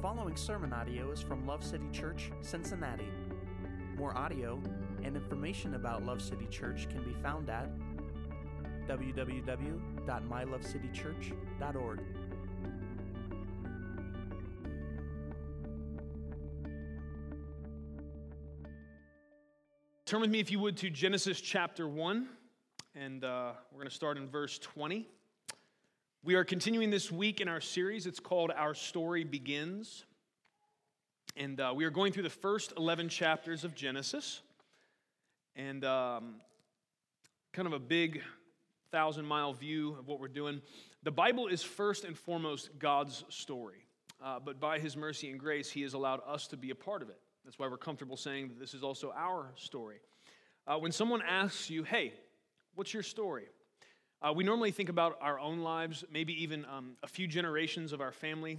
following sermon audio is from Love City Church, Cincinnati. More audio and information about Love City Church can be found at www.mylovecitychurch.org. Turn with me, if you would, to Genesis chapter 1, and uh, we're going to start in verse 20. We are continuing this week in our series. It's called Our Story Begins. And uh, we are going through the first 11 chapters of Genesis. And um, kind of a big thousand mile view of what we're doing. The Bible is first and foremost God's story. Uh, but by his mercy and grace, he has allowed us to be a part of it. That's why we're comfortable saying that this is also our story. Uh, when someone asks you, hey, what's your story? Uh, we normally think about our own lives, maybe even um, a few generations of our family,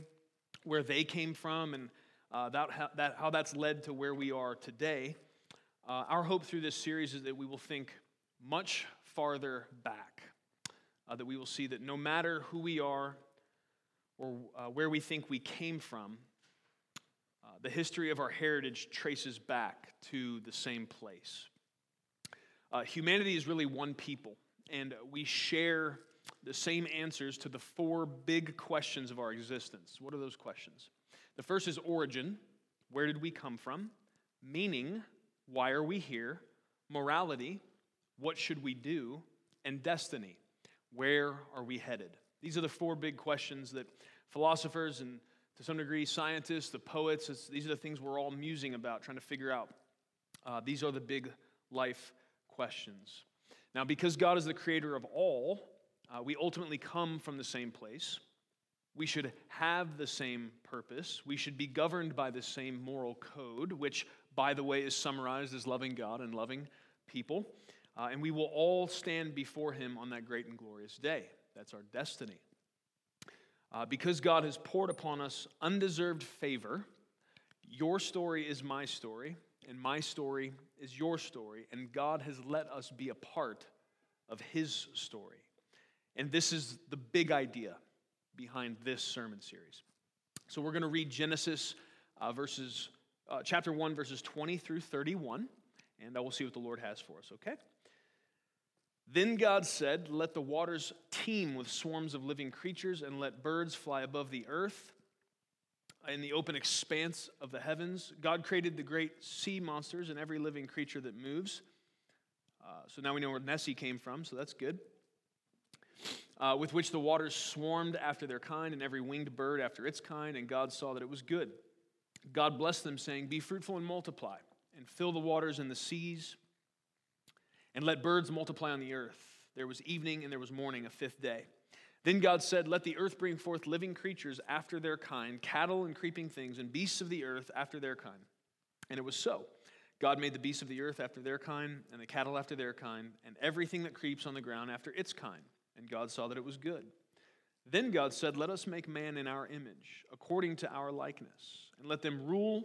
where they came from, and uh, that, how, that, how that's led to where we are today. Uh, our hope through this series is that we will think much farther back, uh, that we will see that no matter who we are or uh, where we think we came from, uh, the history of our heritage traces back to the same place. Humanity is really one people, and we share the same answers to the four big questions of our existence. What are those questions? The first is origin where did we come from? Meaning, why are we here? Morality, what should we do? And destiny, where are we headed? These are the four big questions that philosophers and to some degree, scientists, the poets, these are the things we're all musing about, trying to figure out. Uh, these are the big life questions. Now, because God is the creator of all, uh, we ultimately come from the same place. We should have the same purpose. We should be governed by the same moral code, which, by the way, is summarized as loving God and loving people. Uh, and we will all stand before Him on that great and glorious day. That's our destiny. Uh, because God has poured upon us undeserved favor, your story is my story, and my story is your story, and God has let us be a part of His story. And this is the big idea behind this sermon series. So we're going to read Genesis uh, verses, uh, chapter 1, verses 20 through 31, and I will see what the Lord has for us, okay? Then God said, Let the waters teem with swarms of living creatures, and let birds fly above the earth in the open expanse of the heavens. God created the great sea monsters and every living creature that moves. Uh, so now we know where Nessie came from, so that's good. Uh, with which the waters swarmed after their kind, and every winged bird after its kind, and God saw that it was good. God blessed them, saying, Be fruitful and multiply, and fill the waters and the seas and let birds multiply on the earth. There was evening and there was morning, a fifth day. Then God said, Let the earth bring forth living creatures after their kind, cattle and creeping things, and beasts of the earth after their kind. And it was so. God made the beasts of the earth after their kind, and the cattle after their kind, and everything that creeps on the ground after its kind. And God saw that it was good. Then God said, Let us make man in our image, according to our likeness, and let them rule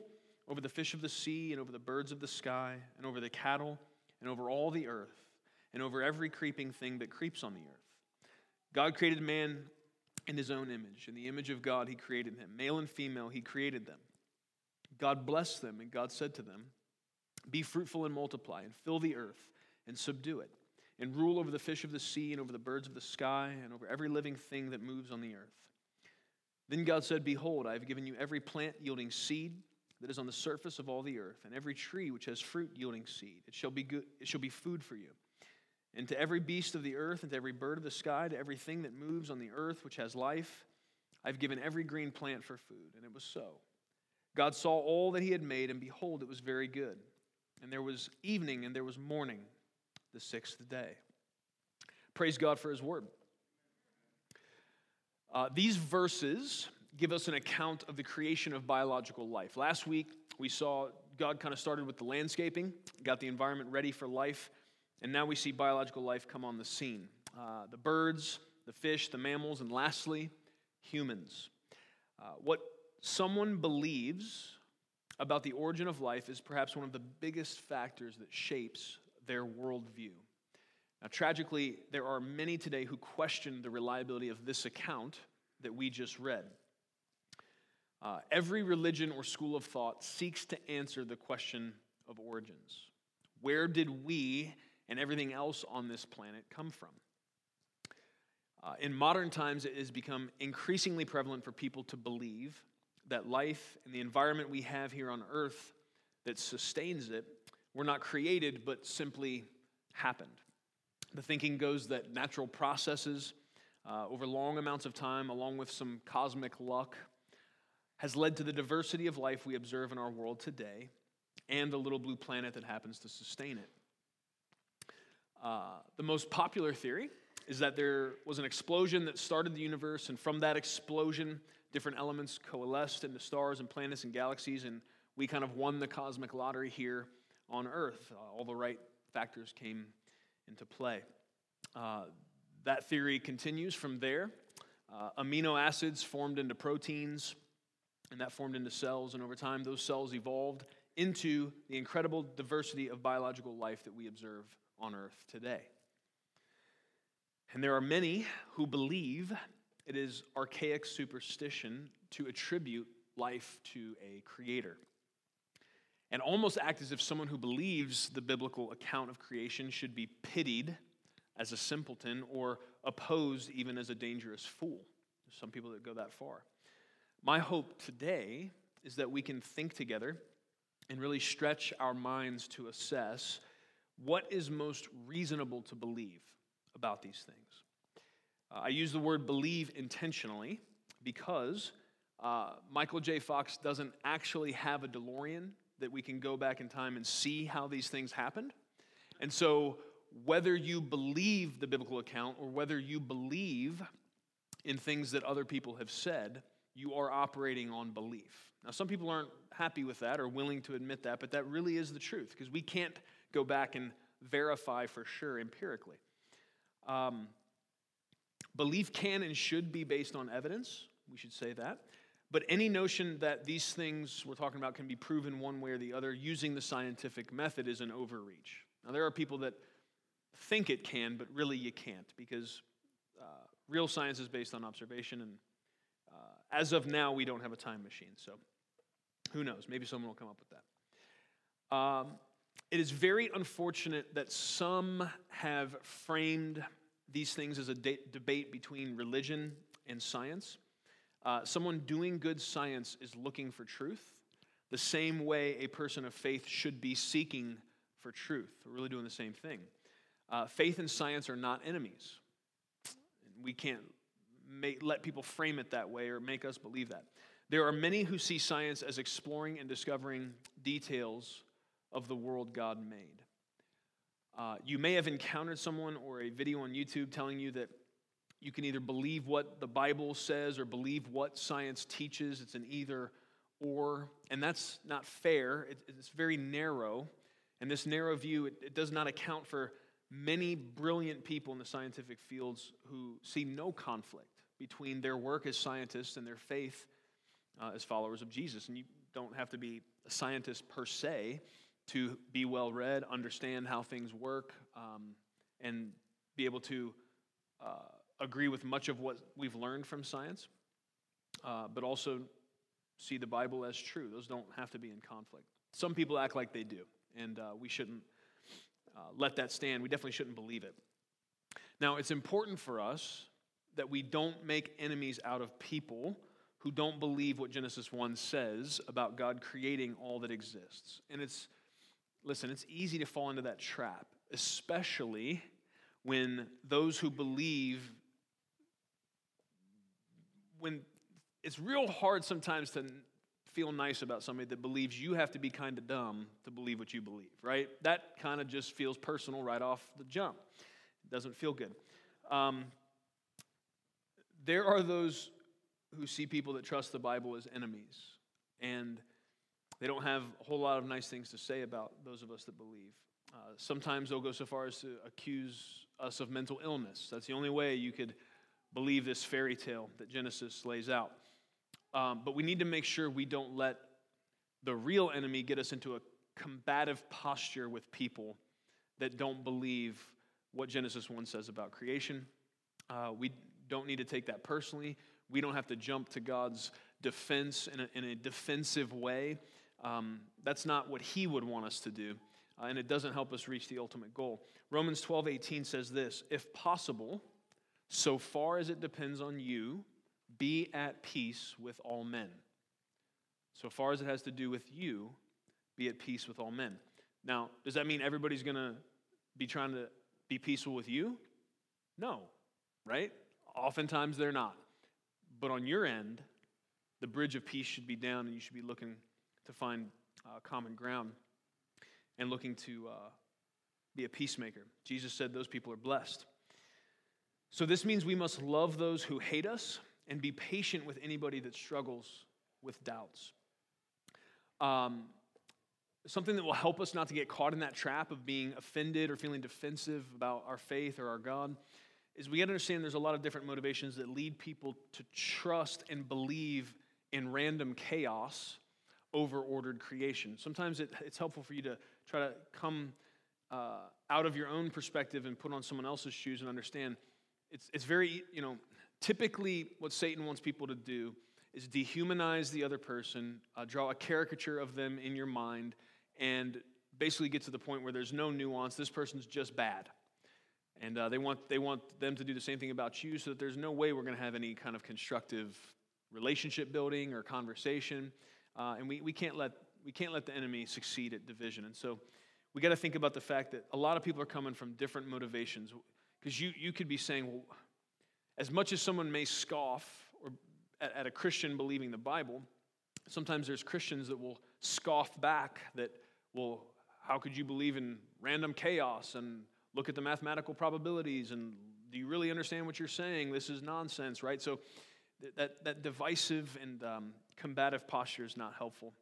over the fish of the sea, and over the birds of the sky, and over the cattle and over all the earth, and over every creeping thing that creeps on the earth. God created man in his own image. In the image of God, he created him. Male and female, he created them. God blessed them, and God said to them, Be fruitful and multiply, and fill the earth, and subdue it, and rule over the fish of the sea, and over the birds of the sky, and over every living thing that moves on the earth. Then God said, Behold, I have given you every plant yielding seed that is on the surface of all the earth, and every tree which has fruit yielding seed. It shall be, good, it shall be food for you. And to every beast of the earth, and to every bird of the sky, to everything that moves on the earth which has life, I've given every green plant for food. And it was so. God saw all that he had made, and behold, it was very good. And there was evening, and there was morning, the sixth day. Praise God for his word. Uh, these verses give us an account of the creation of biological life. Last week, we saw God kind of started with the landscaping, got the environment ready for life, and now we see biological life come on the scene. Uh, the birds, the fish, the mammals, and lastly, humans. Uh, what someone believes about the origin of life is perhaps one of the biggest factors that shapes their worldview. Now, tragically, there are many today who question the reliability of this account that we just read. Uh, every religion or school of thought seeks to answer the question of origins. Where did we and everything else on this planet come from? Uh, in modern times, it has become increasingly prevalent for people to believe that life and the environment we have here on earth that sustains it were not created but simply happened. The thinking goes that natural processes uh, over long amounts of time, along with some cosmic luck, has led to the diversity of life we observe in our world today and the little blue planet that happens to sustain it. Uh, the most popular theory is that there was an explosion that started the universe, and from that explosion, different elements coalesced into stars and planets and galaxies, and we kind of won the cosmic lottery here on Earth. Uh, all the right factors came into play. Uh, that theory continues from there. Uh, amino acids formed into proteins, and that formed into cells, and over time, those cells evolved into the incredible diversity of biological life that we observe on Earth today. And there are many who believe it is archaic superstition to attribute life to a creator. And almost act as if someone who believes the biblical account of creation should be pitied as a simpleton or opposed even as a dangerous fool. There's some people that go that far. My hope today is that we can think together and really stretch our minds to assess what is most reasonable to believe about these things. Uh, I use the word believe intentionally because uh, Michael J. Fox doesn't actually have a DeLorean that we can go back in time and see how these things happened. And so, whether you believe the biblical account or whether you believe in things that other people have said, you are operating on belief. Now, some people aren't happy with that or willing to admit that, but that really is the truth because we can't go back and verify for sure empirically. Um, belief can and should be based on evidence. We should say that. But any notion that these things we're talking about can be proven one way or the other using the scientific method is an overreach. Now, there are people that think it can, but really you can't because uh, real science is based on observation. And uh, as of now, we don't have a time machine. So who knows? Maybe someone will come up with that. Um, it is very unfortunate that some have framed these things as a de- debate between religion and science. Uh, someone doing good science is looking for truth, the same way a person of faith should be seeking for truth. We're really doing the same thing. Uh, faith and science are not enemies. We can't let people frame it that way or make us believe that. There are many who see science as exploring and discovering details of the world God made. Uh, you may have encountered someone or a video on YouTube telling you that you can either believe what the Bible says or believe what science teaches. It's an either or, and that's not fair. It, it's very narrow. And this narrow view, it, it does not account for many brilliant people in the scientific fields who see no conflict between their work as scientists and their faith uh, as followers of Jesus. And you don't have to be a scientist per se to be well read, understand how things work, um, and be able to uh, agree with much of what we've learned from science, uh, but also see the Bible as true. Those don't have to be in conflict. Some people act like they do, and uh, we shouldn't uh, let that stand. We definitely shouldn't believe it. Now, it's important for us that we don't make enemies out of people who don't believe what Genesis 1 says about God creating all that exists. And it's listen, it's easy to fall into that trap, especially when those who believe, when it's real hard sometimes to feel nice about somebody that believes you have to be kind of dumb to believe what you believe, right? That kind of just feels personal right off the jump. It doesn't feel good. Um, there are those who see people that trust the Bible as enemies. And they don't have a whole lot of nice things to say about those of us that believe. Uh, sometimes they'll go so far as to accuse us of mental illness. That's the only way you could believe this fairy tale that Genesis lays out. Um, but we need to make sure we don't let the real enemy get us into a combative posture with people that don't believe what Genesis 1 says about creation. Uh, we don't need to take that personally. We don't have to jump to God's defense in a, in a defensive way. Um, that's not what he would want us to do, uh, and it doesn't help us reach the ultimate goal. Romans 12 18 says this If possible, so far as it depends on you, be at peace with all men. So far as it has to do with you, be at peace with all men. Now, does that mean everybody's going to be trying to be peaceful with you? No, right? Oftentimes they're not. But on your end, the bridge of peace should be down and you should be looking to find uh, common ground and looking to uh, be a peacemaker. Jesus said those people are blessed. So this means we must love those who hate us and be patient with anybody that struggles with doubts. Um, something that will help us not to get caught in that trap of being offended or feeling defensive about our faith or our God is we understand there's a lot of different motivations that lead people to trust and believe in random chaos over ordered creation. Sometimes it, it's helpful for you to try to come uh, out of your own perspective and put on someone else's shoes and understand it's, it's very, you know, typically what Satan wants people to do is dehumanize the other person, uh, draw a caricature of them in your mind, and basically get to the point where there's no nuance. This person's just bad. And uh, they, want, they want them to do the same thing about you so that there's no way we're going to have any kind of constructive relationship building or conversation. Uh, and we, we, can't let, we can't let the enemy succeed at division. And so we got to think about the fact that a lot of people are coming from different motivations. Because you, you could be saying, well, as much as someone may scoff or at, at a Christian believing the Bible, sometimes there's Christians that will scoff back that, well, how could you believe in random chaos and look at the mathematical probabilities and do you really understand what you're saying? This is nonsense, right? So that, that divisive and um, combative posture is not helpful.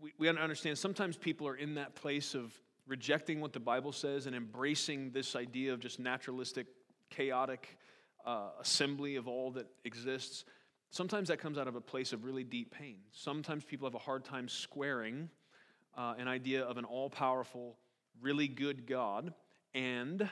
We, we understand sometimes people are in that place of rejecting what the Bible says and embracing this idea of just naturalistic, chaotic uh, assembly of all that exists. Sometimes that comes out of a place of really deep pain. Sometimes people have a hard time squaring uh, an idea of an all powerful, really good God and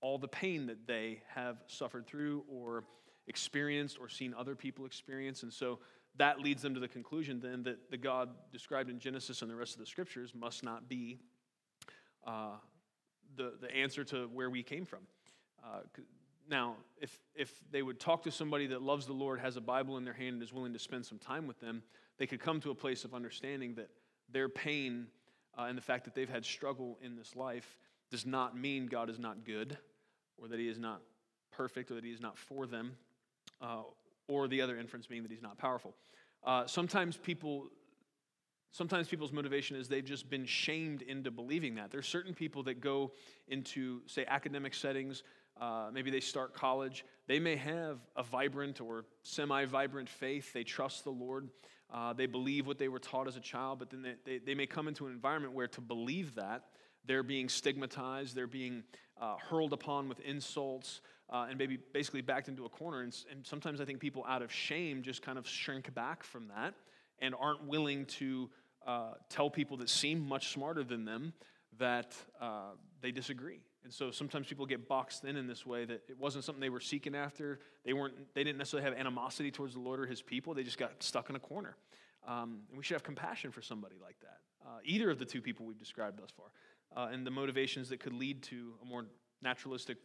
all the pain that they have suffered through or experienced or seen other people experience. And so that leads them to the conclusion then that the God described in Genesis and the rest of the scriptures must not be uh, the, the answer to where we came from. Uh, now, if, if they would talk to somebody that loves the Lord, has a Bible in their hand, and is willing to spend some time with them, they could come to a place of understanding that their pain uh, and the fact that they've had struggle in this life does not mean God is not good or that He is not perfect or that He is not for them, uh, or the other inference being that He's not powerful. Uh, sometimes people Sometimes people's motivation is they've just been shamed into believing that. There's certain people that go into, say, academic settings. Uh, maybe they start college. They may have a vibrant or semi vibrant faith. They trust the Lord. Uh, they believe what they were taught as a child, but then they, they, they, may come into an environment where to believe that, they're being stigmatized, they're being uh, hurled upon with insults, uh, and maybe basically backed into a corner. And, and sometimes I think people, out of shame, just kind of shrink back from that and aren't willing to uh, tell people that seem much smarter than them that uh, they disagree. And so sometimes people get boxed in in this way that it wasn't something they were seeking after. They weren't. They didn't necessarily have animosity towards the Lord or His people. They just got stuck in a corner. Um, and we should have compassion for somebody like that. Uh, either of the two people we've described thus far, uh, and the motivations that could lead to a more naturalistic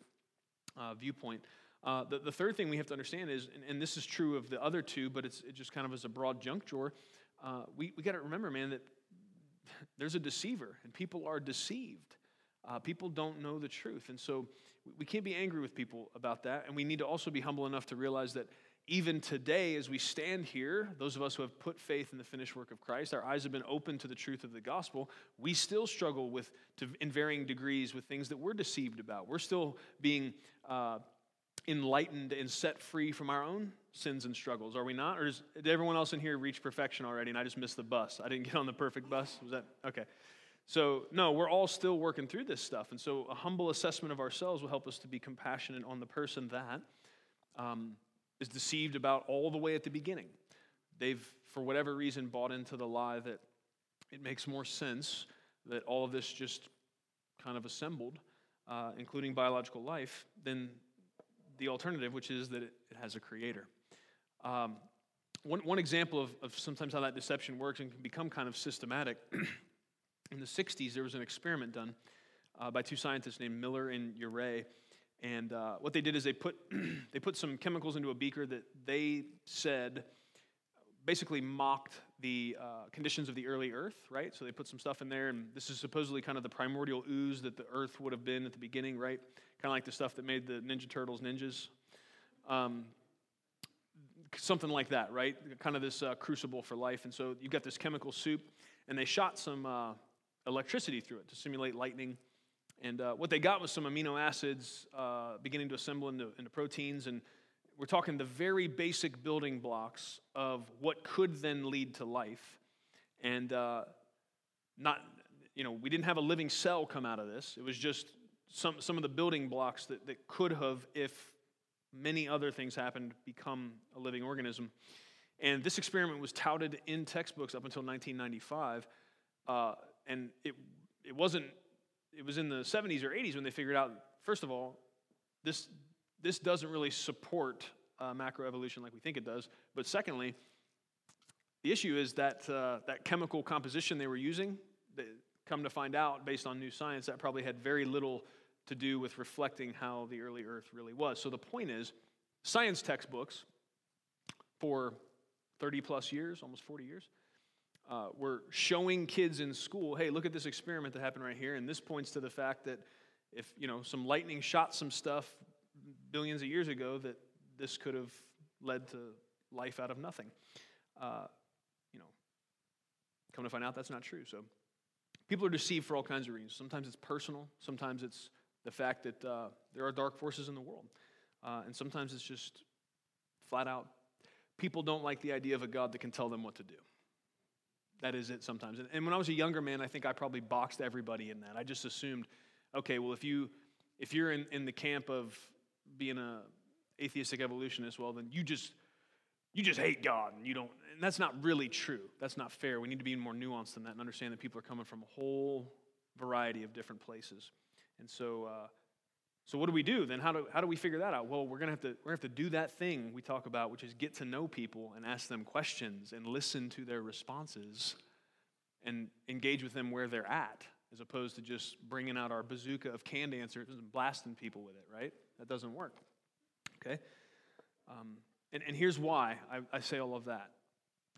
uh, viewpoint. Uh, the, the third thing we have to understand is, and, and, this is true of the other two, but it's it just kind of as a broad junk drawer uh, we, we got to remember, man, that there's a deceiver and people are deceived. Uh, people don't know the truth. And so we can't be angry with people about that. And we need to also be humble enough to realize that even today, as we stand here, those of us who have put faith in the finished work of Christ, our eyes have been opened to the truth of the gospel. We still struggle with, to, in varying degrees, with things that we're deceived about. We're still being uh, enlightened and set free from our own sins and struggles, are we not? Or is, did everyone else in here reach perfection already and I just missed the bus? I didn't get on the perfect bus? Was that okay? So, no, we're all still working through this stuff. And so, a humble assessment of ourselves will help us to be compassionate on the person that um, is deceived about all the way at the beginning. They've, for whatever reason, bought into the lie that it makes more sense that all of this just kind of assembled, uh, including biological life, than the alternative, which is that it, has a creator. Um, one, one example of, of sometimes how that deception works and can become kind of systematic in the 60s, there was an experiment done uh, by two scientists named Miller and Urey. And uh, what they did is they put, they put some chemicals into a beaker that they said basically mocked the uh, conditions of the early Earth, right? So they put some stuff in there, and this is supposedly kind of the primordial ooze that the Earth would have been at the beginning, right? Kind of like the stuff that made the Ninja Turtles ninjas. Um, something like that, right? Kind of this uh, crucible for life. And so you've got this chemical soup, and they shot some uh, electricity through it to simulate lightning. And uh, what they got was some amino acids uh, beginning to assemble into, into proteins. And we're talking the very basic building blocks of what could then lead to life. And uh, not, you know, we didn't have a living cell come out of this. It was just some, some of the building blocks that, that could have, if many other things happened, become a living organism. And this experiment was touted in textbooks up until 1995. Uh, and it, it wasn't, it was in the 70s or 80s when they figured out, first of all, this, this doesn't really support uh, macroevolution like we think it does. But secondly, the issue is that uh, that chemical composition they were using, they come to find out based on new science, that probably had very little to do with reflecting how the early Earth really was. So the point is, science textbooks for 30 plus years, almost 40 years, uh, were showing kids in school, hey, look at this experiment that happened right here, and this points to the fact that if you know some lightning shot some stuff billions of years ago, that this could have led to life out of nothing. Uh, you know, come to find out that's not true. So people are deceived for all kinds of reasons. Sometimes it's personal. Sometimes it's the fact that uh, there are dark forces in the world. Uh, and sometimes it's just flat out people don't like the idea of a God that can tell them what to do. That is it sometimes. And, and when I was a younger man, I think I probably boxed everybody in that. I just assumed, okay, well, if, you, if you're in, in the camp of being a atheistic evolutionist, well, then you just you just hate God and you don't and that's not really true. That's not fair. We need to be more nuanced than that and understand that people are coming from a whole variety of different places. And so, uh, so what do we do then? How do, how do we figure that out? Well, we're gonna have to we're gonna have to do that thing we talk about, which is get to know people and ask them questions and listen to their responses and engage with them where they're at, as opposed to just bringing out our bazooka of canned answers and blasting people with it. Right? That doesn't work. Okay. Um, and, and here's why I, I say all of that.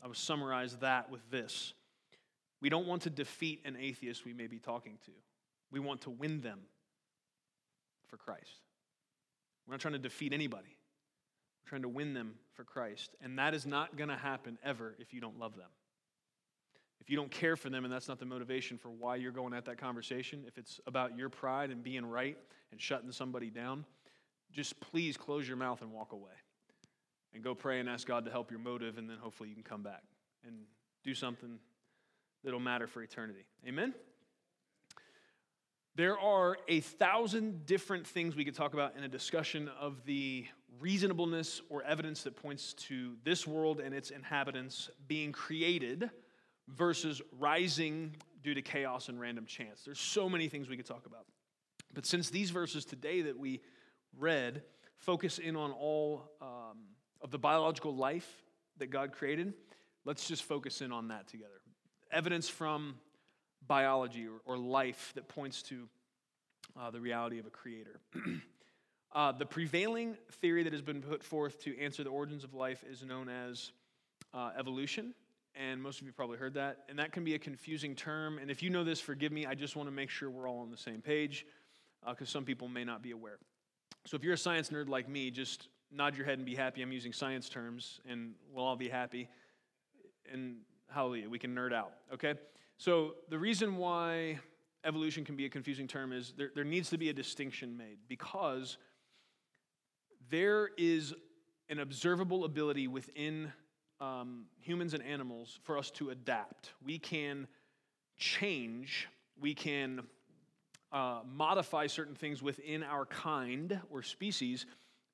I would summarize that with this. We don't want to defeat an atheist we may be talking to. We want to win them for Christ. We're not trying to defeat anybody. We're trying to win them for Christ. And that is not going to happen ever if you don't love them. If you don't care for them and that's not the motivation for why you're going at that conversation, if it's about your pride and being right and shutting somebody down, just please close your mouth and walk away. And go pray and ask God to help your motive, and then hopefully you can come back and do something that'll matter for eternity. Amen? There are a thousand different things we could talk about in a discussion of the reasonableness or evidence that points to this world and its inhabitants being created versus rising due to chaos and random chance. There's so many things we could talk about. But since these verses today that we read focus in on all um, of the biological life that God created, let's just focus in on that together. Evidence from biology or, or life that points to uh, the reality of a creator. uh, the prevailing theory that has been put forth to answer the origins of life is known as uh, evolution. And most of you probably heard that. And that can be a confusing term. And if you know this, forgive me. I just want to make sure we're all on the same page because uh, some people may not be aware. So if you're a science nerd like me, just nod your head and be happy I'm using science terms, and we'll all be happy. And hallelujah, we can nerd out, okay? So the reason why evolution can be a confusing term is there, there needs to be a distinction made because there is an observable ability within um, humans and animals for us to adapt. We can change, we can uh, modify certain things within our kind or species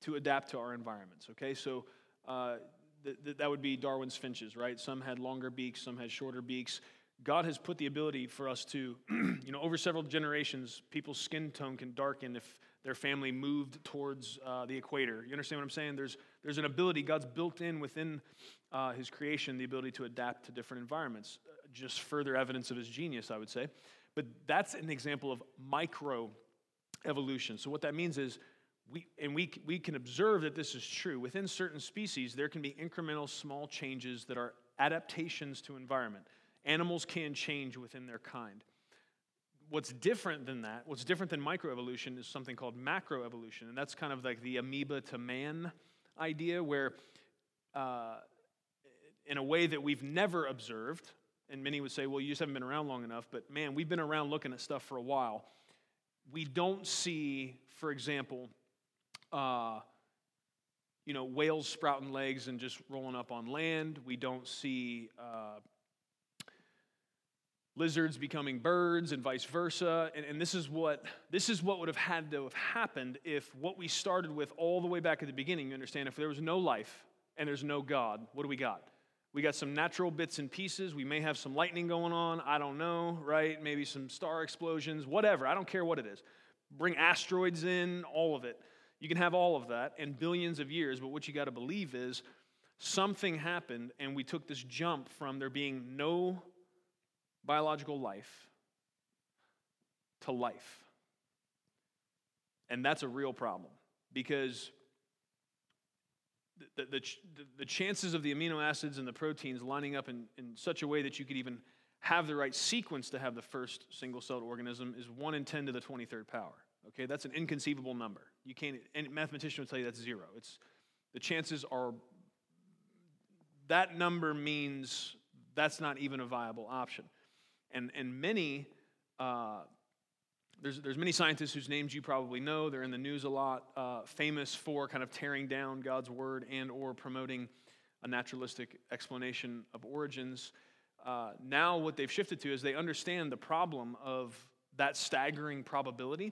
to adapt to our environments. Okay, so uh, th- th- that would be Darwin's finches, right? Some had longer beaks, some had shorter beaks. God has put the ability for us to, you know, over several generations, people's skin tone can darken if their family moved towards uh, the equator. You understand what I'm saying? There's, there's an ability, God's built in within uh, his creation the ability to adapt to different environments. Uh, just further evidence of his genius, I would say. But that's an example of micro evolution. So, what that means is, we, and we, we can observe that this is true. Within certain species, there can be incremental small changes that are adaptations to environment. Animals can change within their kind. What's different than that, what's different than microevolution, is something called macroevolution. And that's kind of like the amoeba to man idea, where uh, in a way that we've never observed, and many would say, well, you just haven't been around long enough, but man, we've been around looking at stuff for a while. We don't see, for example, uh, you know, whales sprouting legs and just rolling up on land. We don't see uh, lizards becoming birds and vice versa. And, and, this, is what, this is what would have had to have happened if what we started with all the way back at the beginning, you understand, if there was no life and there's no God, what do we got? We got some natural bits and pieces. We may have some lightning going on. I don't know, right? Maybe some star explosions, whatever. I don't care what it is. Bring asteroids in, all of it. You can have all of that in billions of years, but what you got to believe is something happened and we took this jump from there being no biological life to life. And that's a real problem because the, the, the, the, chances of the amino acids and the proteins lining up in, in such a way that you could even have the right sequence to have the first single celled organism is 1 in 10 to the 23rd power. Okay, that's an inconceivable number. You can't, any mathematician will tell you that's zero. It's, the chances are, that number means that's not even a viable option. And, and many, uh, there's, there's many scientists whose names you probably know. They're in the news a lot, uh, famous for kind of tearing down God's word and or promoting a naturalistic explanation of origins. Uh, now what they've shifted to is they understand the problem of that staggering probability.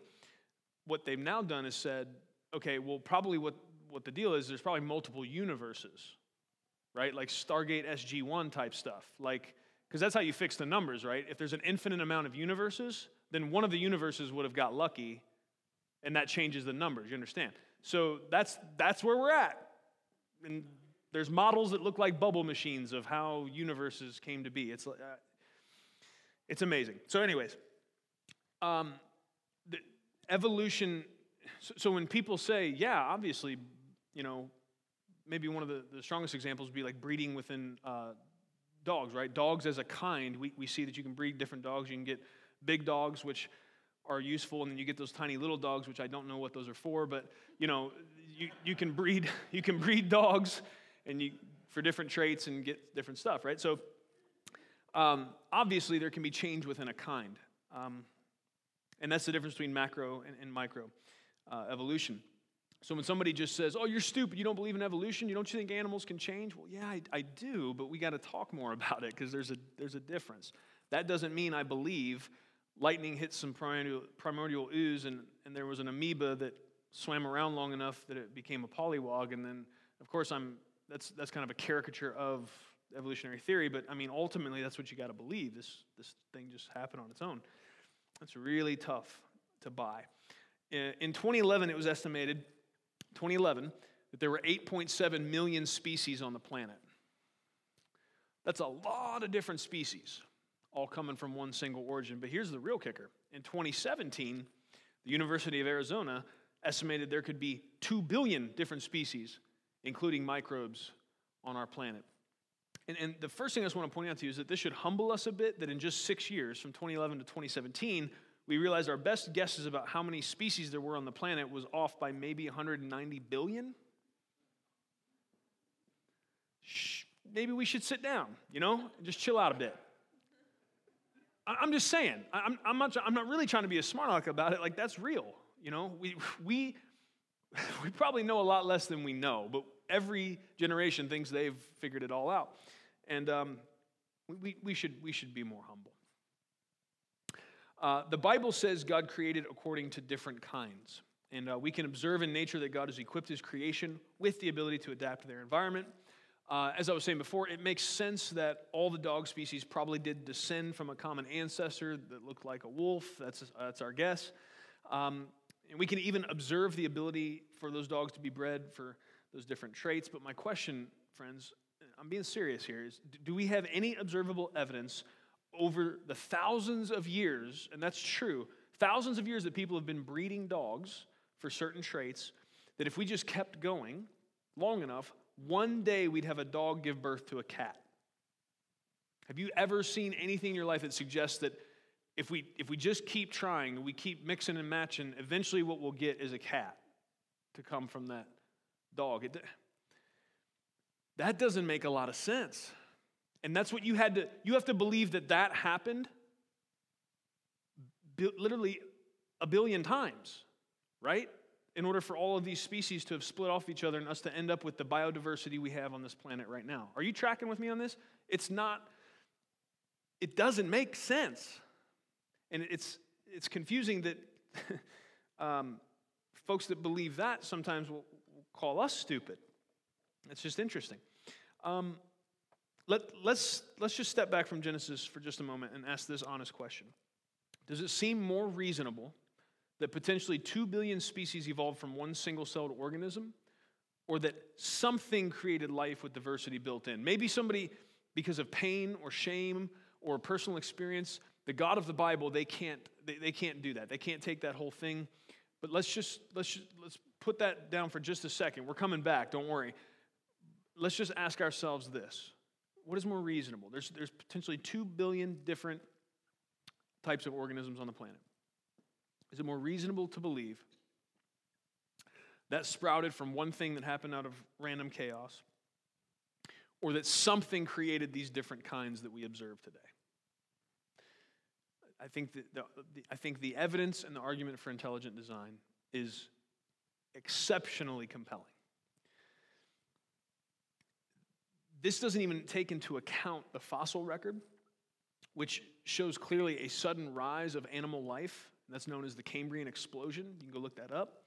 What they've now done is said, okay, well, probably what, what the deal is, there's probably multiple universes, right? Like Stargate SG1 type stuff. Like, because that's how you fix the numbers, right? If there's an infinite amount of universes, then one of the universes would have got lucky, and that changes the numbers. You understand? So that's that's where we're at. And there's models that look like bubble machines of how universes came to be. It's uh, it's amazing. So, anyways, um, evolution. So, so when people say, "Yeah, obviously," you know, maybe one of the, the strongest examples would be like breeding within uh, dogs, right? Dogs as a kind, we, we see that you can breed different dogs. You can get big dogs, which are useful, and then you get those tiny little dogs, which I don't know what those are for, but you know, you, you can breed you can breed dogs and you for different traits and get different stuff, right? So um, obviously there can be change within a kind. Um, and that's the difference between macro and, and micro uh, evolution. So when somebody just says, "Oh, you're stupid. You don't believe in evolution. You don't you think animals can change?" Well, yeah, I, I do, but we got to talk more about it because there's a there's a difference. That doesn't mean I believe lightning hit some primordial, primordial ooze and, and there was an amoeba that swam around long enough that it became a polywog. And then, of course, I'm that's that's kind of a caricature of evolutionary theory. But I mean, ultimately, that's what you got to believe. This this thing just happened on its own. That's really tough to buy. In 2011, it was estimated 2011 that there were 8.7 million species on the planet. That's a lot of different species, all coming from one single origin. But here's the real kicker in 2017, the University of Arizona estimated there could be 2 billion different species, including microbes, on our planet. And, and, the first thing I just want to point out to you is that this should humble us a bit that in just six years, from 2011 to 2017, we realized our best guesses about how many species there were on the planet was off by maybe 190 billion. Shh, maybe we should sit down, you know, just chill out a bit. I'm just saying, I'm, I'm, not, I'm not really trying to be a smart aleck about it. Like, that's real. You know, we, we, we probably know a lot less than we know, but every generation thinks they've figured it all out. And um, we, we, should, we should be more humble. Uh, the Bible says God created according to different kinds. And uh, we can observe in nature that God has equipped his creation with the ability to adapt to their environment. Uh, as I was saying before, it makes sense that all the dog species probably did descend from a common ancestor that looked like a wolf. That's, that's our guess. Um, And we can even observe the ability for those dogs to be bred for those different traits. But my question, friends, I'm being serious here, is do we have any observable evidence over the thousands of years, and that's true, thousands of years that people have been breeding dogs for certain traits, that if we just kept going long enough, one day we'd have a dog give birth to a cat? Have you ever seen anything in your life that suggests that if we, if we just keep trying, we keep mixing and matching, eventually what we'll get is a cat to come from that dog? It, that doesn't make a lot of sense. And that's what you had to, you have to believe that that happened literally a billion times, right? In order for all of these species to have split off each other and us to end up with the biodiversity we have on this planet right now. Are you tracking with me on this? It's not, it doesn't make sense. And it's, it's confusing that um, folks that believe that sometimes will, will, call us stupid. It's just interesting. Um, let, let's, let's just step back from Genesis for just a moment and ask this honest question Does it seem more reasonable that potentially 2 billion species evolved from one single celled organism? Or that something created life with diversity built in? Maybe somebody, because of pain or shame or personal experience, the God of the Bible, they can't, they, they can't do that. They can't take that whole thing. But let's just, let's just, let's put that down for just a second. We're coming back, don't worry. Let's just ask ourselves this what is more reasonable? There's, there's potentially 2 billion different types of organisms on the planet. Is it more reasonable to believe that sprouted from one thing that happened out of random chaos, or that something created these different kinds that we observe today? I think, that the, the, I think the evidence and the argument for intelligent design is exceptionally compelling. This doesn't even take into account the fossil record, which shows clearly a sudden rise of animal life. That's known as the Cambrian explosion. You can go look that up.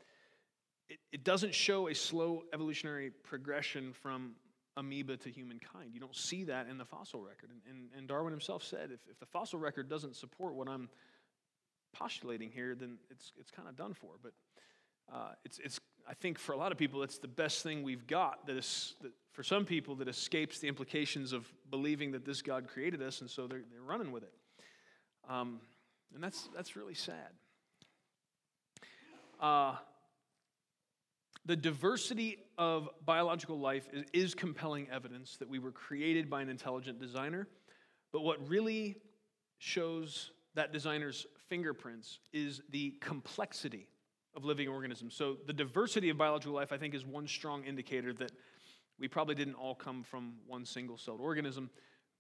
It, it doesn't show a slow evolutionary progression from amoeba to humankind. You don't see that in the fossil record. And, and, and Darwin himself said if, if the fossil record doesn't support what I'm postulating here, then it's, it's kind of done for. But uh, it's, it's, I think for a lot of people, it's the best thing we've got that, is, that for some people that escapes the implications of believing that this God created us, and so they're, they're running with it. Um, and that's, that's really sad. Uh, the diversity of biological life is, is compelling evidence that we were created by an intelligent designer. But what really shows that designer's fingerprints is the complexity of living organisms. So, the diversity of biological life, I think, is one strong indicator that we probably didn't all come from one single celled organism.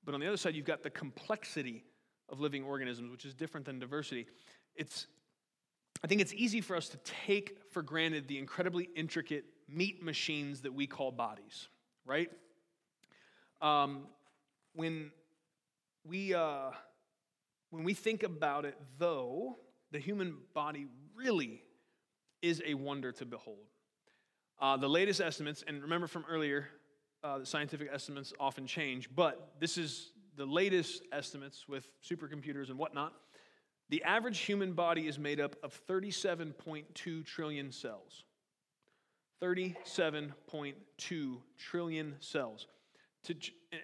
But on the other side, you've got the complexity of living organisms, which is different than diversity. It's, I think it's easy for us to take for granted the incredibly intricate meat machines that we call bodies, right? Um, when we uh, when we think about it, though, the human body really is a wonder to behold. Uh, the latest estimates, and remember from earlier, uh, the scientific estimates often change, but this is the latest estimates with supercomputers and whatnot. The average human body is made up of 37.2 trillion cells. 37.2 trillion cells. To,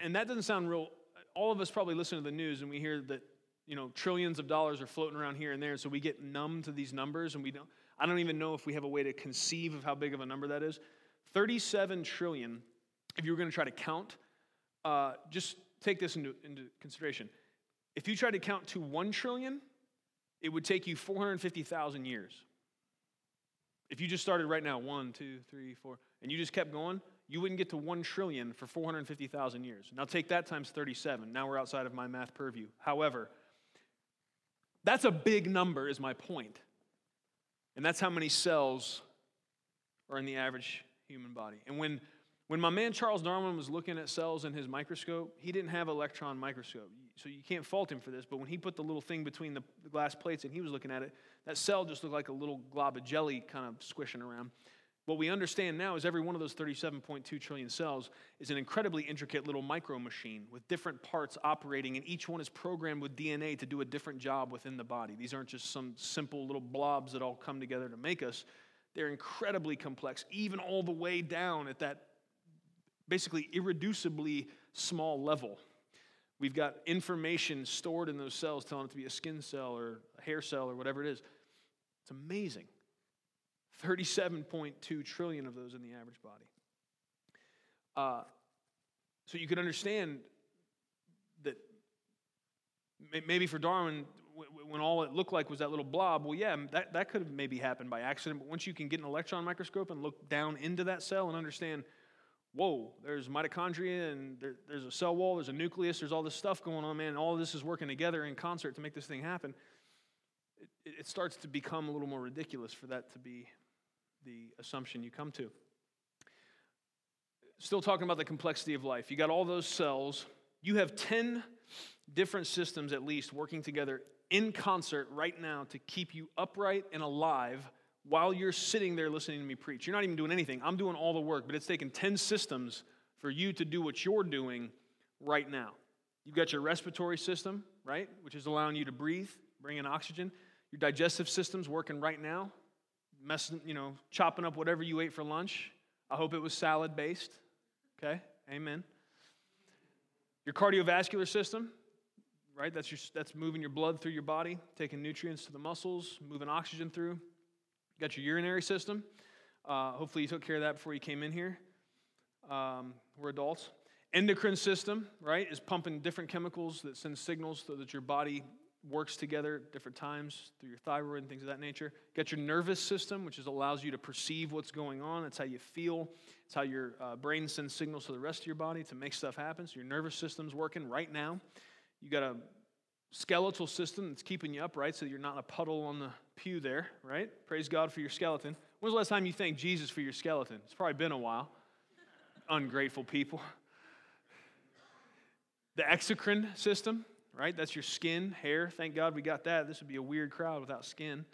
and that doesn't sound real. All of us probably listen to the news and we hear that you know trillions of dollars are floating around here and there, so we get numb to these numbers, and we don't. I don't even know if we have a way to conceive of how big of a number that is. 37 trillion. If you were going to try to count, uh, just take this into, into consideration. If you try to count to 1 trillion, it would take you 450,000 years. If you just started right now, one, two, three, four, and you just kept going, you wouldn't get to 1 trillion for 450,000 years. Now take that times 37. Now we're outside of my math purview. However, that's a big number, is my point. And that's how many cells are in the average human body. And when, when my man Charles Darwin was looking at cells in his microscope, he didn't have electron microscope. So you can't fault him for this, but when he put the little thing between the, glass plates and he was looking at it, that cell just looked like a little glob of jelly kind of squishing around. What we understand now is every one of those 37.2 trillion cells is an incredibly intricate little micro machine with different parts operating, and each one is programmed with DNA to do a different job within the body. These aren't just some simple little blobs that all come together to make us. They're incredibly complex, even all the way down at that basically irreducibly small level. We've got information stored in those cells telling it to be a skin cell or a hair cell or whatever it is. It's amazing. 37.2 trillion of those in the average body. Uh, so you can understand that maybe for Darwin, when all it looked like was that little blob, well, yeah, that, that could have maybe happened by accident. But once you can get an electron microscope and look down into that cell and understand, whoa, there's mitochondria and there, there's a cell wall, there's a nucleus, there's all this stuff going on, man, all this is working together in concert to make this thing happen. It starts to become a little more ridiculous for that to be the assumption you come to. Still talking about the complexity of life. You got all those cells. You have 10 different systems at least working together in concert right now to keep you upright and alive while you're sitting there listening to me preach. You're not even doing anything. I'm doing all the work, but it's taken 10 systems for you to do what you're doing right now. You've got your respiratory system, right, which is allowing you to breathe, bring in oxygen. Your digestive system's working right now, messing, you know, chopping up whatever you ate for lunch. I hope it was salad based. Okay? Amen. Your cardiovascular system, right? That's, your, that's moving your blood through your body, taking nutrients to the muscles, moving oxygen through. You got your urinary system. Uh, hopefully, you took care of that before you came in here. Um, we're adults. Endocrine system, right, is pumping different chemicals that send signals so that your body works together at different times through your thyroid and things of that nature. You got your nervous system, which is, allows you to perceive what's going on. It's how you feel. It's how your uh, brain sends signals to the rest of your body to make stuff happen. So your nervous system's working right now. You got a skeletal system that's keeping you upright so you're not a puddle on the pew there, right? Praise God for your skeleton. When's the last time you thanked Jesus for your skeleton? It's probably been a while. Ungrateful people. The exocrine system, right? That's your skin, hair. Thank God we got that. This would be a weird crowd without skin.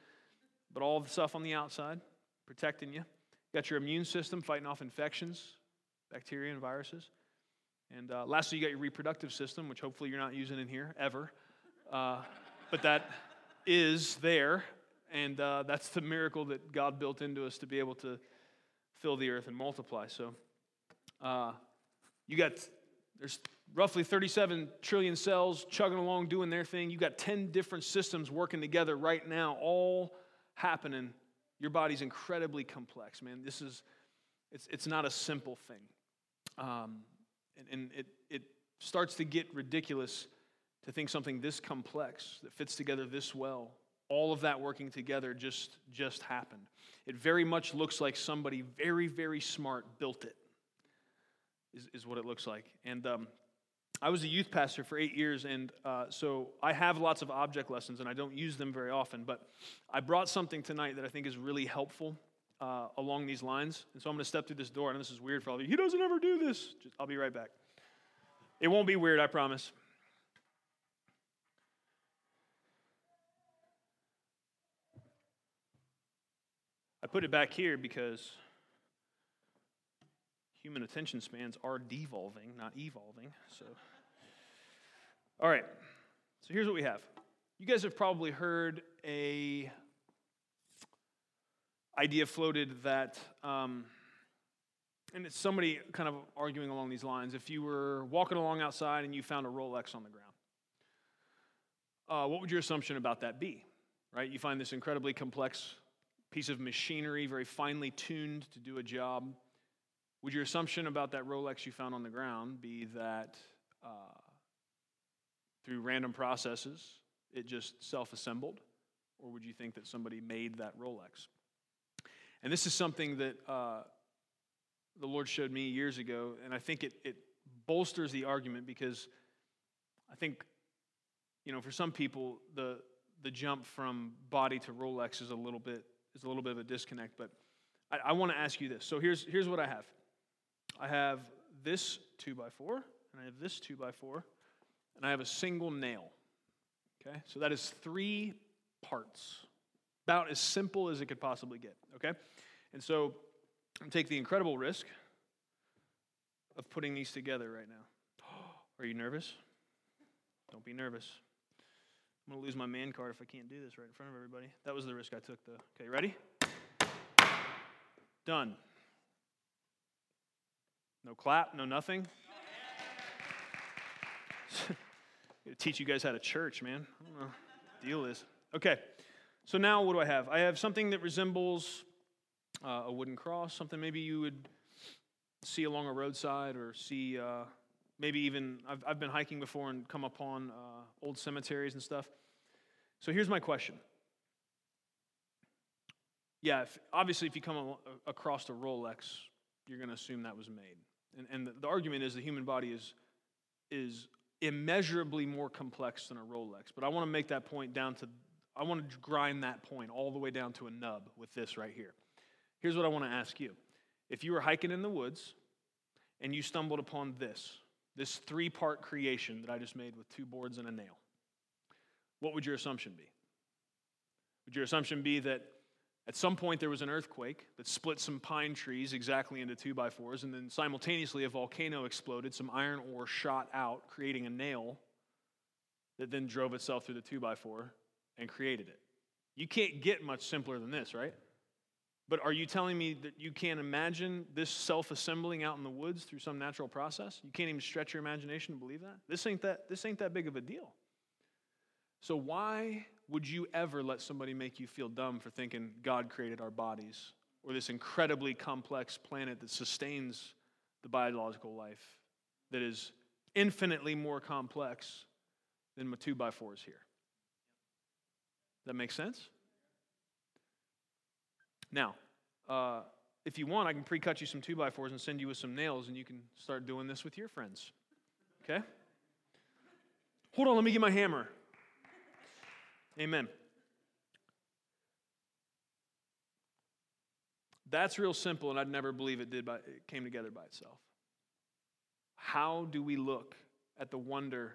But all the stuff on the outside, protecting you. Got your immune system fighting off infections, bacteria and viruses. And uh, lastly, you got your reproductive system, which hopefully you're not using in here ever. Uh, but that is there. And uh, that's the miracle that God built into us to be able to fill the earth and multiply. So uh, you got, there's roughly 37 trillion cells chugging along doing their thing. You got 10 different systems working together right now, all happening. Your body's incredibly complex, man. This is, it's, it's not a simple thing. Um, and, and it, it starts to get ridiculous to think something this complex that fits together this well all of that working together just just happened it very much looks like somebody very very smart built it is, is what it looks like and um, I was a youth pastor for eight years, and uh, so I have lots of object lessons, and I don't use them very often. But I brought something tonight that I think is really helpful uh, along these lines. And so I'm going to step through this door, and this is weird for all of you. He doesn't ever do this. Just, I'll be right back. It won't be weird, I promise. I put it back here because human attention spans are devolving, not evolving. So, all right. So here's what we have. You guys have probably heard a idea floated that, um, and it's somebody kind of arguing along these lines. If you were walking along outside and you found a Rolex on the ground, uh, what would your assumption about that be? Right? You find this incredibly complex piece of machinery, very finely tuned to do a job. Would your assumption about that Rolex you found on the ground be that uh, through random processes it just self assembled? Or would you think that somebody made that Rolex? And this is something that uh, the Lord showed me years ago, and I think it, it bolsters the argument because I think, you know, for some people, the, the jump from body to Rolex is a little bit is a little bit of a disconnect. But I, I want to ask you this. So here's here's what I have. I have this 2 by 4 and I have this 2 by 4 and I have a single nail. Okay? So that is three parts. About as simple as it could possibly get. Okay? And so and take the incredible risk of putting these together right now. Are you nervous? Don't be nervous. I'm going to lose my man card if I can't do this right in front of everybody. That was the risk I took, though. Okay, ready? Done. No clap, no nothing. teach you guys how to church, man. I don't know. Deal is. Okay, so now what do I have? I have something that resembles uh, a wooden cross, something maybe you would see along a roadside or see uh, maybe even, I've, I've been hiking before and come upon uh, old cemeteries and stuff. So here's my question. Yeah, if, obviously, if you come across a Rolex, you're going to assume that was made. And, and the, the argument is the human body is, is immeasurably more complex than a Rolex. But I want to make that point down to, I want to grind that point all the way down to a nub with this right here. Here's what I want to ask you. If you were hiking in the woods and you stumbled upon this, this three part creation that I just made with two boards and a nail, what would your assumption be? Would your assumption be that at some point, there was an earthquake that split some pine trees exactly into two by fours, and then simultaneously, a volcano exploded. Some iron ore shot out, creating a nail that then drove itself through the two by four and created it. You can't get much simpler than this, right? But are you telling me that you can't imagine this self assembling out in the woods through some natural process? You can't even stretch your imagination to believe that? This ain't that, this ain't that big of a deal. So, why would you ever let somebody make you feel dumb for thinking God created our bodies or this incredibly complex planet that sustains the biological life that is infinitely more complex than my two by fours here? That makes sense? Now, uh, if you want, I can pre cut you some two by fours and send you with some nails, and you can start doing this with your friends. Okay? Hold on, let me get my hammer. Amen. That's real simple, and I'd never believe it did by, it came together by itself. How do we look at the wonder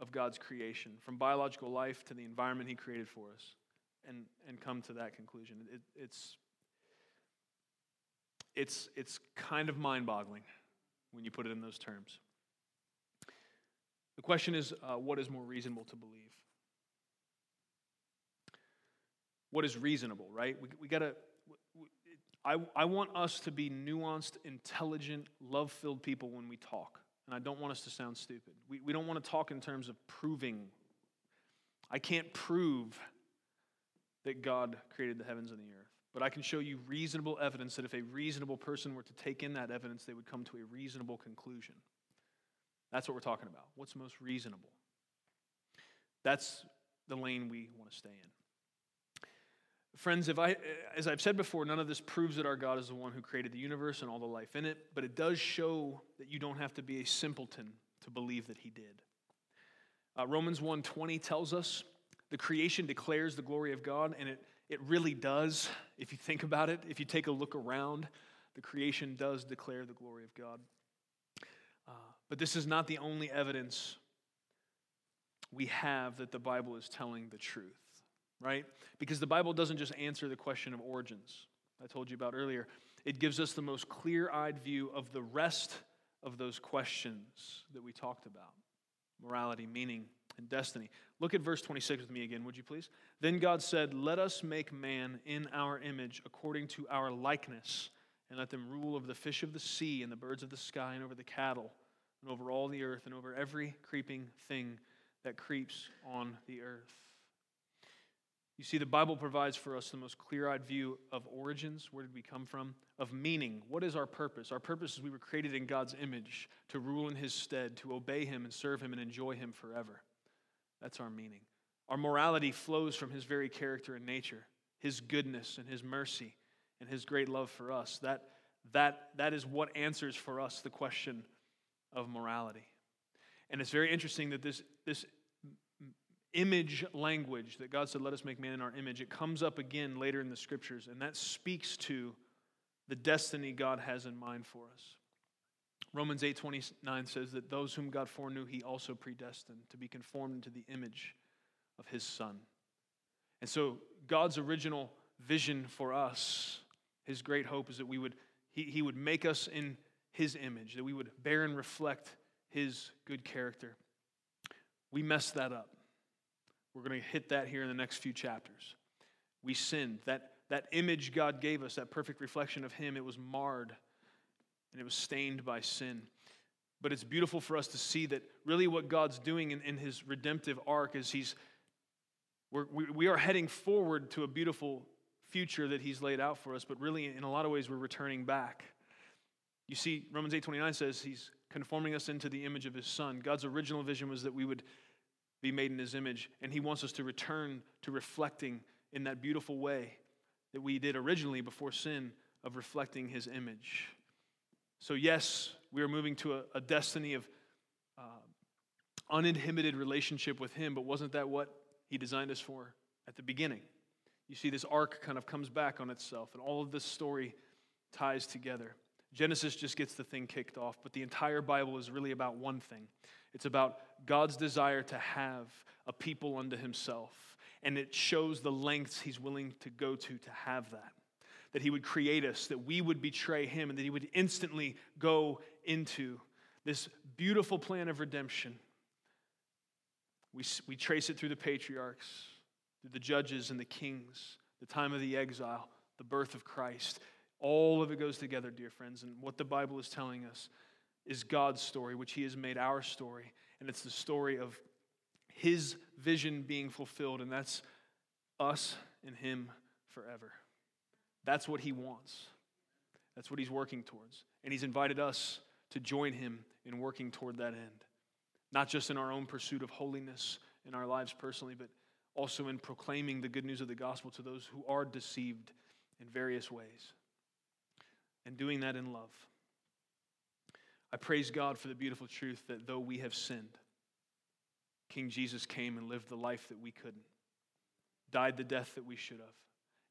of God's creation, from biological life to the environment He created for us, and, and come to that conclusion? It, it's, it's, it's kind of mind boggling when you put it in those terms. The question is uh, what is more reasonable to believe? What is reasonable, right? We, we got to, I, I want us to be nuanced, intelligent, love filled people when we talk. And I don't want us to sound stupid. We, we don't want to talk in terms of proving. I can't prove that God created the heavens and the earth. But I can show you reasonable evidence that if a reasonable person were to take in that evidence, they would come to a reasonable conclusion. That's what we're talking about. What's most reasonable? That's the lane we want to stay in. Friends, if I, as I've said before, none of this proves that our God is the one who created the universe and all the life in it, but it does show that you don't have to be a simpleton to believe that He did. Uh, Romans 1:20 tells us the creation declares the glory of God, and it, it really does. If you think about it, if you take a look around, the creation does declare the glory of God. Uh, but this is not the only evidence we have that the Bible is telling the truth right? Because the Bible doesn't just answer the question of origins, I told you about earlier. It gives us the most clear eyed view of the rest of those questions that we talked about morality, meaning, and destiny. Look at verse 26 with me again, would you please? Then God said, Let us make man in our image according to our likeness, and let them rule over the fish of the sea and the birds of the sky and over the cattle and over all the earth and over every creeping thing that creeps on the earth. You see, the Bible provides for us the most clear eyed view of origins. Where did we come from? Of meaning. What is our purpose? Our purpose is we were created in God's image to rule in His stead, to obey Him and serve Him and enjoy Him forever. That's our meaning. Our morality flows from His very character and nature, His goodness and His mercy and His great love for us. That, that, that is what answers for us the question of morality. And it's very interesting that this, this image language that God said, Let us make man in our image, it comes up again later in the scriptures, and that speaks to the destiny God has in mind for us. Romans 8:29 says that those whom God foreknew he also predestined to be conformed into the image of his son. And so God's original vision for us, his great hope is that we would he, he would make us in his image, that we would bear and reflect his good character. We mess that up. We're going to hit that here in the next few chapters. We sinned. That, that image God gave us, that perfect reflection of him, it was marred and it was stained by sin. But it's beautiful for us to see that really what God's doing in, in his redemptive arc is he's we're, we, we are heading forward to a beautiful future that he's laid out for us, but really in a lot of ways we're returning back. You see, Romans 8:29 says he's conforming us into the image of his son. God's original vision was that we would be made in his image, and he wants us to return to reflecting in that beautiful way that we did originally before sin of reflecting his image. So, yes, we are moving to a, a destiny of uh, uninhibited relationship with him, but wasn't that what he designed us for at the beginning? You see, this arc kind of comes back on itself, and all of this story ties together. Genesis just gets the thing kicked off, but the entire Bible is really about one thing it's about God's desire to have a people unto himself. And it shows the lengths he's willing to go to to have that. That he would create us, that we would betray him, and that he would instantly go into this beautiful plan of redemption. We, we trace it through the patriarchs, through the judges and the kings, the time of the exile, the birth of Christ. All of it goes together, dear friends. And what the Bible is telling us is God's story, which He has made our story. And it's the story of His vision being fulfilled, and that's us and Him forever. That's what He wants. That's what He's working towards. And He's invited us to join Him in working toward that end. Not just in our own pursuit of holiness in our lives personally, but also in proclaiming the good news of the gospel to those who are deceived in various ways and doing that in love. I praise God for the beautiful truth that though we have sinned, King Jesus came and lived the life that we couldn't, died the death that we should have,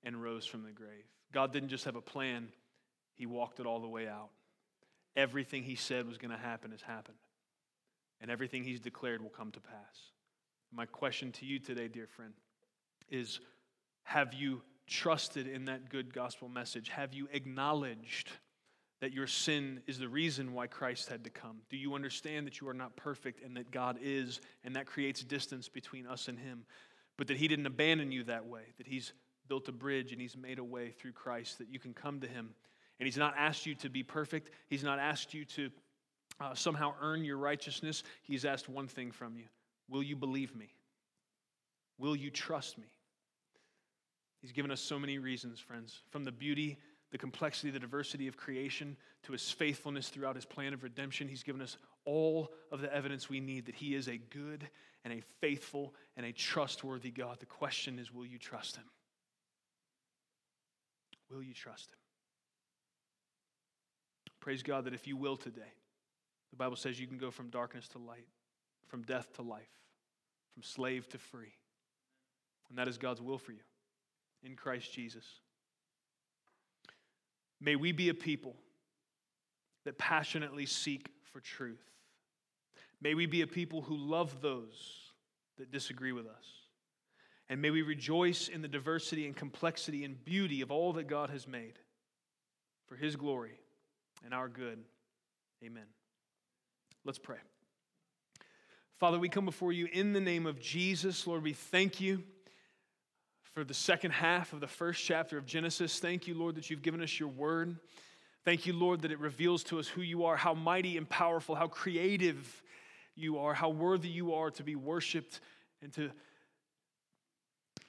and rose from the grave. God didn't just have a plan, He walked it all the way out. Everything He said was going to happen has happened, and everything He's declared will come to pass. My question to you today, dear friend, is have you trusted in that good gospel message? Have you acknowledged that your sin is the reason why Christ had to come? Do you understand that you are not perfect and that God is, and that creates distance between us and Him? But that He didn't abandon you that way, that He's built a bridge and He's made a way through Christ that you can come to Him. And He's not asked you to be perfect, He's not asked you to uh, somehow earn your righteousness. He's asked one thing from you Will you believe me? Will you trust me? He's given us so many reasons, friends, from the beauty, the complexity, the diversity of creation to his faithfulness throughout his plan of redemption. He's given us all of the evidence we need that he is a good and a faithful and a trustworthy God. The question is will you trust him? Will you trust him? Praise God that if you will today, the Bible says you can go from darkness to light, from death to life, from slave to free. And that is God's will for you in Christ Jesus. May we be a people that passionately seek for truth. May we be a people who love those that disagree with us. And may we rejoice in the diversity and complexity and beauty of all that God has made for His glory and our good. Amen. Let's pray. Father, we come before you in the name of Jesus. Lord, we thank you for the second half of the first chapter of Genesis. Thank you, Lord, that you've given us your word. Thank you, Lord, that it reveals to us who you are, how mighty and powerful, how creative you are, how worthy you are to be worshiped and to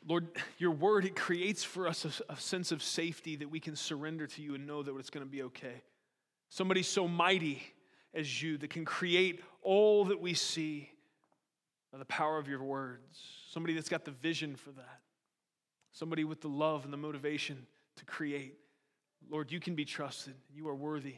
Lord, your word, it creates for us a, a, sense of safety that we can surrender to you and know that it's going to be okay. Somebody so mighty as you that can create all that we see by the power of your words. Somebody that's got the vision for that somebody with the love and the motivation to create. Lord, you can be trusted. You are worthy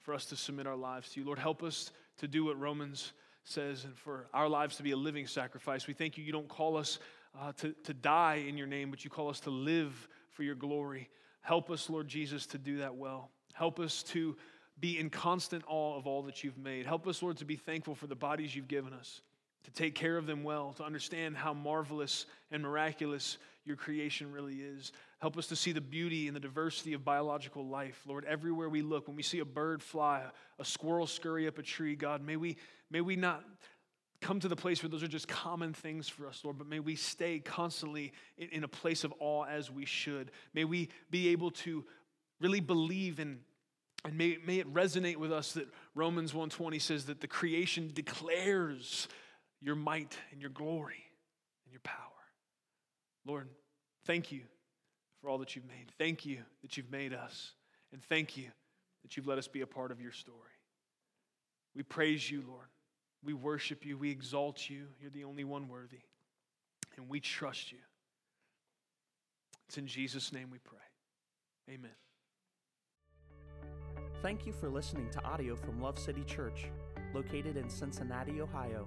for us to submit our lives to you. Lord, help us to do what Romans says and for our lives to be a living sacrifice. We thank you, you don't call us uh, to, to die in your name, but you call us to live for your glory. Help us, Lord Jesus, to do that well. Help us to be in constant awe of all that you've made. Help us, Lord, to be thankful for the bodies you've given us. To take care of them well, to understand how marvelous and miraculous your creation really is. Help us to see the beauty and the diversity of biological life. Lord, everywhere we look, when we see a bird fly, a squirrel scurry up a tree, God, may we, may we not come to the place where those are just common things for us, Lord, but may we stay constantly in, in a place of awe as we should. May we be able to really believe in and may, may it resonate with us that Romans 1:20 says that the creation declares your might and your glory and your power. Lord, thank you for all that you've made. Thank you that you've made us. And thank you that you've let us be a part of your story. We praise you, Lord. We worship you. We exalt you. You're the only one worthy. And we trust you. It's in Jesus' name we pray. Amen. Thank you for listening to audio from Love City Church, located in Cincinnati, Ohio.